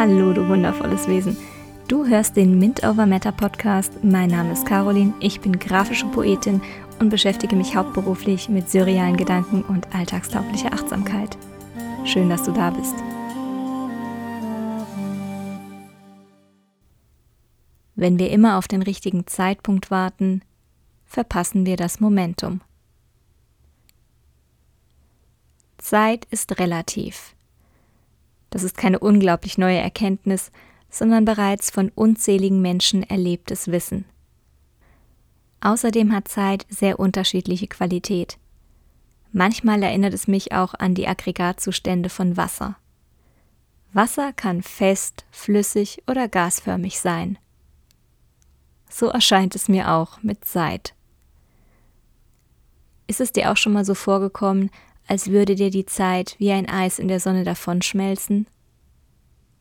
Hallo, du wundervolles Wesen. Du hörst den Mint Over Matter Podcast. Mein Name ist Caroline, ich bin grafische Poetin und beschäftige mich hauptberuflich mit surrealen Gedanken und alltagstauglicher Achtsamkeit. Schön, dass du da bist. Wenn wir immer auf den richtigen Zeitpunkt warten, verpassen wir das Momentum. Zeit ist relativ. Das ist keine unglaublich neue Erkenntnis, sondern bereits von unzähligen Menschen erlebtes Wissen. Außerdem hat Zeit sehr unterschiedliche Qualität. Manchmal erinnert es mich auch an die Aggregatzustände von Wasser. Wasser kann fest, flüssig oder gasförmig sein. So erscheint es mir auch mit Zeit. Ist es dir auch schon mal so vorgekommen, als würde dir die Zeit wie ein Eis in der Sonne davonschmelzen?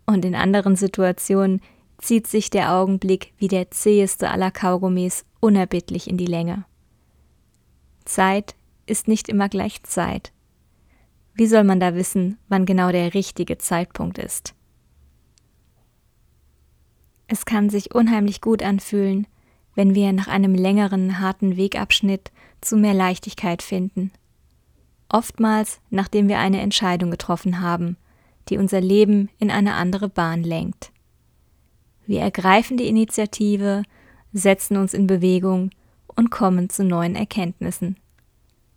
Und in anderen Situationen zieht sich der Augenblick wie der zäheste aller Kaugummis unerbittlich in die Länge. Zeit ist nicht immer gleich Zeit. Wie soll man da wissen, wann genau der richtige Zeitpunkt ist? Es kann sich unheimlich gut anfühlen, wenn wir nach einem längeren, harten Wegabschnitt zu mehr Leichtigkeit finden oftmals nachdem wir eine Entscheidung getroffen haben, die unser Leben in eine andere Bahn lenkt. Wir ergreifen die Initiative, setzen uns in Bewegung und kommen zu neuen Erkenntnissen.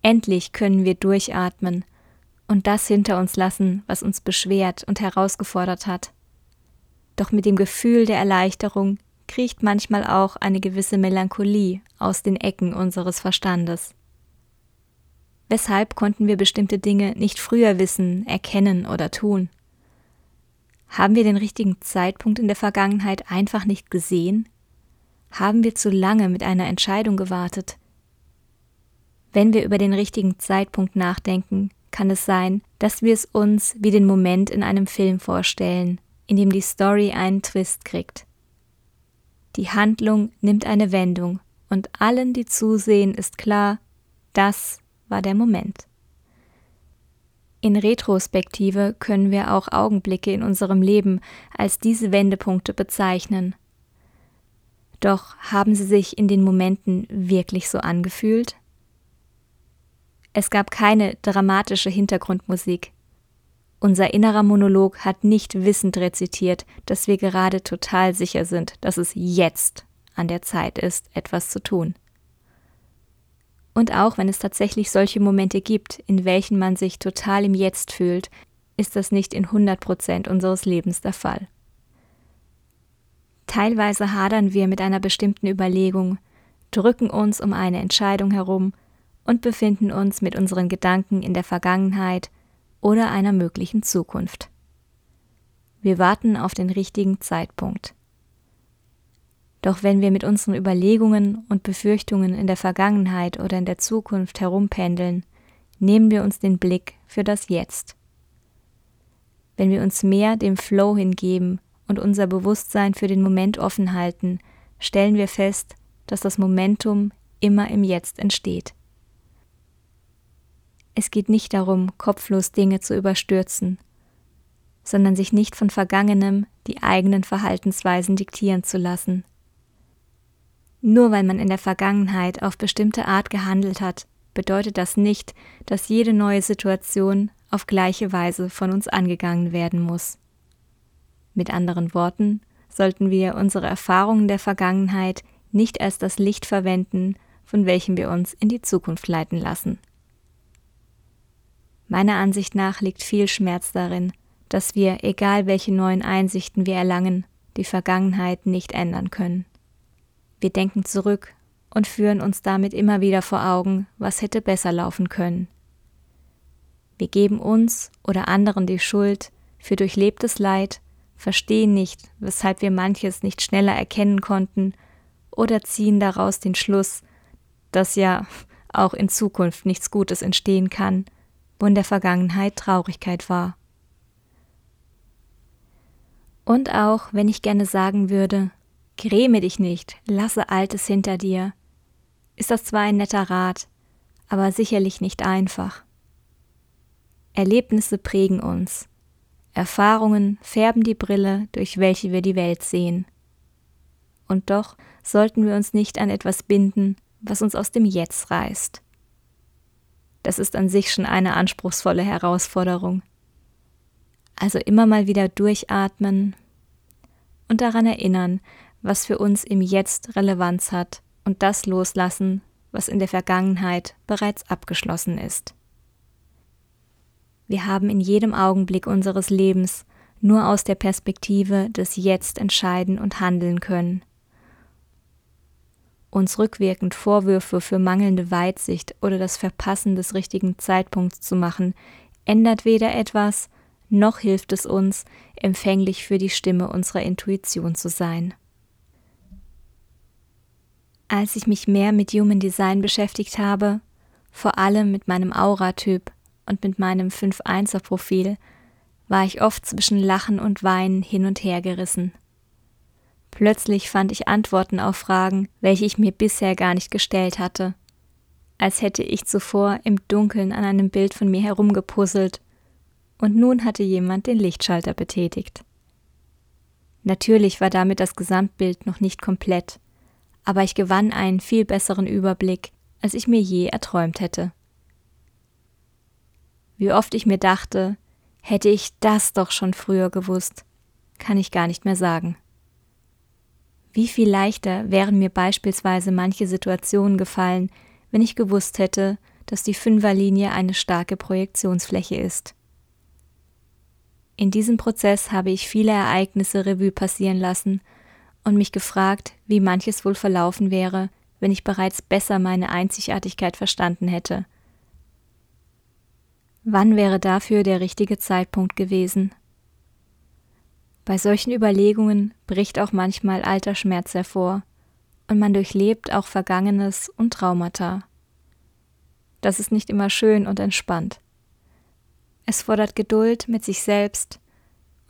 Endlich können wir durchatmen und das hinter uns lassen, was uns beschwert und herausgefordert hat. Doch mit dem Gefühl der Erleichterung kriecht manchmal auch eine gewisse Melancholie aus den Ecken unseres Verstandes. Weshalb konnten wir bestimmte Dinge nicht früher wissen, erkennen oder tun? Haben wir den richtigen Zeitpunkt in der Vergangenheit einfach nicht gesehen? Haben wir zu lange mit einer Entscheidung gewartet? Wenn wir über den richtigen Zeitpunkt nachdenken, kann es sein, dass wir es uns wie den Moment in einem Film vorstellen, in dem die Story einen Twist kriegt. Die Handlung nimmt eine Wendung und allen, die zusehen, ist klar, das war der Moment. In Retrospektive können wir auch Augenblicke in unserem Leben als diese Wendepunkte bezeichnen. Doch haben sie sich in den Momenten wirklich so angefühlt? Es gab keine dramatische Hintergrundmusik. Unser innerer Monolog hat nicht wissend rezitiert, dass wir gerade total sicher sind, dass es jetzt an der Zeit ist, etwas zu tun. Und auch wenn es tatsächlich solche Momente gibt, in welchen man sich total im Jetzt fühlt, ist das nicht in 100 Prozent unseres Lebens der Fall. Teilweise hadern wir mit einer bestimmten Überlegung, drücken uns um eine Entscheidung herum und befinden uns mit unseren Gedanken in der Vergangenheit oder einer möglichen Zukunft. Wir warten auf den richtigen Zeitpunkt. Doch wenn wir mit unseren Überlegungen und Befürchtungen in der Vergangenheit oder in der Zukunft herumpendeln, nehmen wir uns den Blick für das Jetzt. Wenn wir uns mehr dem Flow hingeben und unser Bewusstsein für den Moment offen halten, stellen wir fest, dass das Momentum immer im Jetzt entsteht. Es geht nicht darum, kopflos Dinge zu überstürzen, sondern sich nicht von Vergangenem die eigenen Verhaltensweisen diktieren zu lassen. Nur weil man in der Vergangenheit auf bestimmte Art gehandelt hat, bedeutet das nicht, dass jede neue Situation auf gleiche Weise von uns angegangen werden muss. Mit anderen Worten, sollten wir unsere Erfahrungen der Vergangenheit nicht als das Licht verwenden, von welchem wir uns in die Zukunft leiten lassen. Meiner Ansicht nach liegt viel Schmerz darin, dass wir, egal welche neuen Einsichten wir erlangen, die Vergangenheit nicht ändern können. Wir denken zurück und führen uns damit immer wieder vor Augen, was hätte besser laufen können. Wir geben uns oder anderen die Schuld für durchlebtes Leid, verstehen nicht, weshalb wir manches nicht schneller erkennen konnten oder ziehen daraus den Schluss, dass ja auch in Zukunft nichts Gutes entstehen kann, wo in der Vergangenheit Traurigkeit war. Und auch wenn ich gerne sagen würde, Gräme dich nicht, lasse Altes hinter dir. Ist das zwar ein netter Rat, aber sicherlich nicht einfach. Erlebnisse prägen uns. Erfahrungen färben die Brille, durch welche wir die Welt sehen. Und doch sollten wir uns nicht an etwas binden, was uns aus dem Jetzt reißt. Das ist an sich schon eine anspruchsvolle Herausforderung. Also immer mal wieder durchatmen und daran erinnern, was für uns im Jetzt Relevanz hat und das loslassen, was in der Vergangenheit bereits abgeschlossen ist. Wir haben in jedem Augenblick unseres Lebens nur aus der Perspektive des Jetzt entscheiden und handeln können. Uns rückwirkend Vorwürfe für mangelnde Weitsicht oder das Verpassen des richtigen Zeitpunkts zu machen, ändert weder etwas, noch hilft es uns, empfänglich für die Stimme unserer Intuition zu sein. Als ich mich mehr mit Human Design beschäftigt habe, vor allem mit meinem Auratyp und mit meinem 5-1er Profil, war ich oft zwischen Lachen und Weinen hin und her gerissen. Plötzlich fand ich Antworten auf Fragen, welche ich mir bisher gar nicht gestellt hatte, als hätte ich zuvor im Dunkeln an einem Bild von mir herumgepuzzelt und nun hatte jemand den Lichtschalter betätigt. Natürlich war damit das Gesamtbild noch nicht komplett, aber ich gewann einen viel besseren Überblick, als ich mir je erträumt hätte. Wie oft ich mir dachte, hätte ich das doch schon früher gewusst, kann ich gar nicht mehr sagen. Wie viel leichter wären mir beispielsweise manche Situationen gefallen, wenn ich gewusst hätte, dass die Fünferlinie eine starke Projektionsfläche ist. In diesem Prozess habe ich viele Ereignisse Revue passieren lassen und mich gefragt, wie manches wohl verlaufen wäre, wenn ich bereits besser meine Einzigartigkeit verstanden hätte. Wann wäre dafür der richtige Zeitpunkt gewesen? Bei solchen Überlegungen bricht auch manchmal alter Schmerz hervor und man durchlebt auch Vergangenes und Traumata. Das ist nicht immer schön und entspannt. Es fordert Geduld mit sich selbst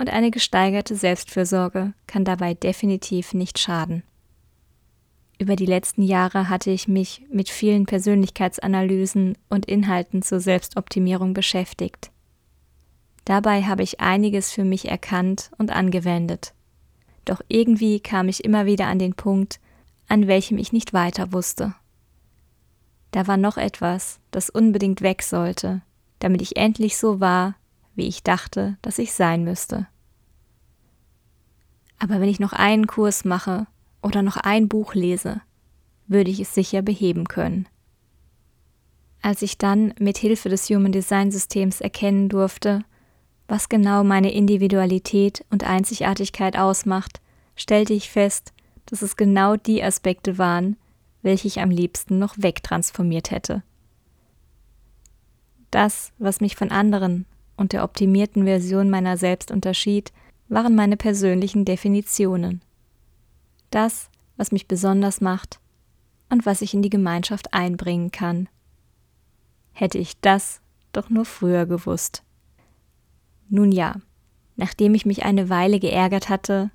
und eine gesteigerte Selbstfürsorge kann dabei definitiv nicht schaden. Über die letzten Jahre hatte ich mich mit vielen Persönlichkeitsanalysen und Inhalten zur Selbstoptimierung beschäftigt. Dabei habe ich einiges für mich erkannt und angewendet. Doch irgendwie kam ich immer wieder an den Punkt, an welchem ich nicht weiter wusste. Da war noch etwas, das unbedingt weg sollte, damit ich endlich so war, wie ich dachte, dass ich sein müsste. Aber wenn ich noch einen Kurs mache oder noch ein Buch lese, würde ich es sicher beheben können. Als ich dann mit Hilfe des Human Design Systems erkennen durfte, was genau meine Individualität und Einzigartigkeit ausmacht, stellte ich fest, dass es genau die Aspekte waren, welche ich am liebsten noch wegtransformiert hätte. Das, was mich von anderen und der optimierten Version meiner selbst unterschied, waren meine persönlichen Definitionen. Das, was mich besonders macht und was ich in die Gemeinschaft einbringen kann. Hätte ich das doch nur früher gewusst. Nun ja, nachdem ich mich eine Weile geärgert hatte,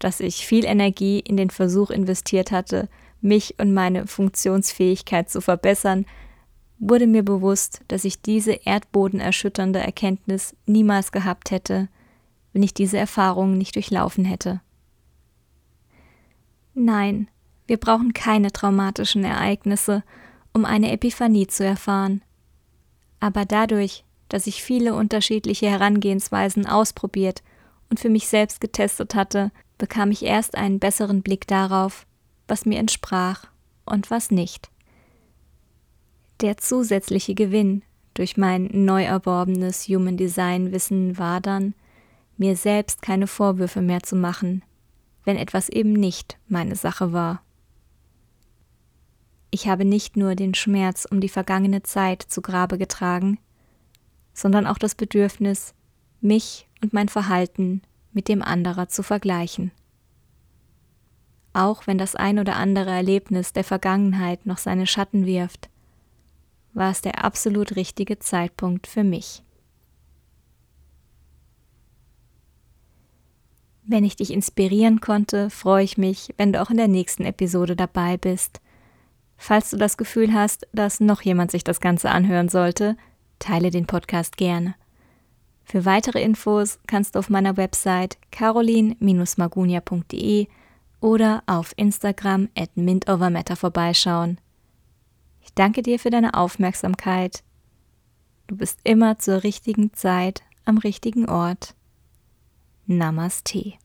dass ich viel Energie in den Versuch investiert hatte, mich und meine Funktionsfähigkeit zu verbessern, wurde mir bewusst, dass ich diese erdbodenerschütternde Erkenntnis niemals gehabt hätte, wenn ich diese Erfahrungen nicht durchlaufen hätte. Nein, wir brauchen keine traumatischen Ereignisse, um eine Epiphanie zu erfahren. Aber dadurch, dass ich viele unterschiedliche Herangehensweisen ausprobiert und für mich selbst getestet hatte, bekam ich erst einen besseren Blick darauf, was mir entsprach und was nicht. Der zusätzliche Gewinn durch mein neu erworbenes Human Design Wissen war dann, mir selbst keine Vorwürfe mehr zu machen, wenn etwas eben nicht meine Sache war. Ich habe nicht nur den Schmerz um die vergangene Zeit zu Grabe getragen, sondern auch das Bedürfnis, mich und mein Verhalten mit dem anderer zu vergleichen. Auch wenn das ein oder andere Erlebnis der Vergangenheit noch seine Schatten wirft, war es der absolut richtige Zeitpunkt für mich. Wenn ich dich inspirieren konnte, freue ich mich, wenn du auch in der nächsten Episode dabei bist. Falls du das Gefühl hast, dass noch jemand sich das Ganze anhören sollte, teile den Podcast gerne. Für weitere Infos kannst du auf meiner Website carolin-magunia.de oder auf Instagram at mintovermatter vorbeischauen. Ich danke dir für deine Aufmerksamkeit. Du bist immer zur richtigen Zeit am richtigen Ort. Namaste.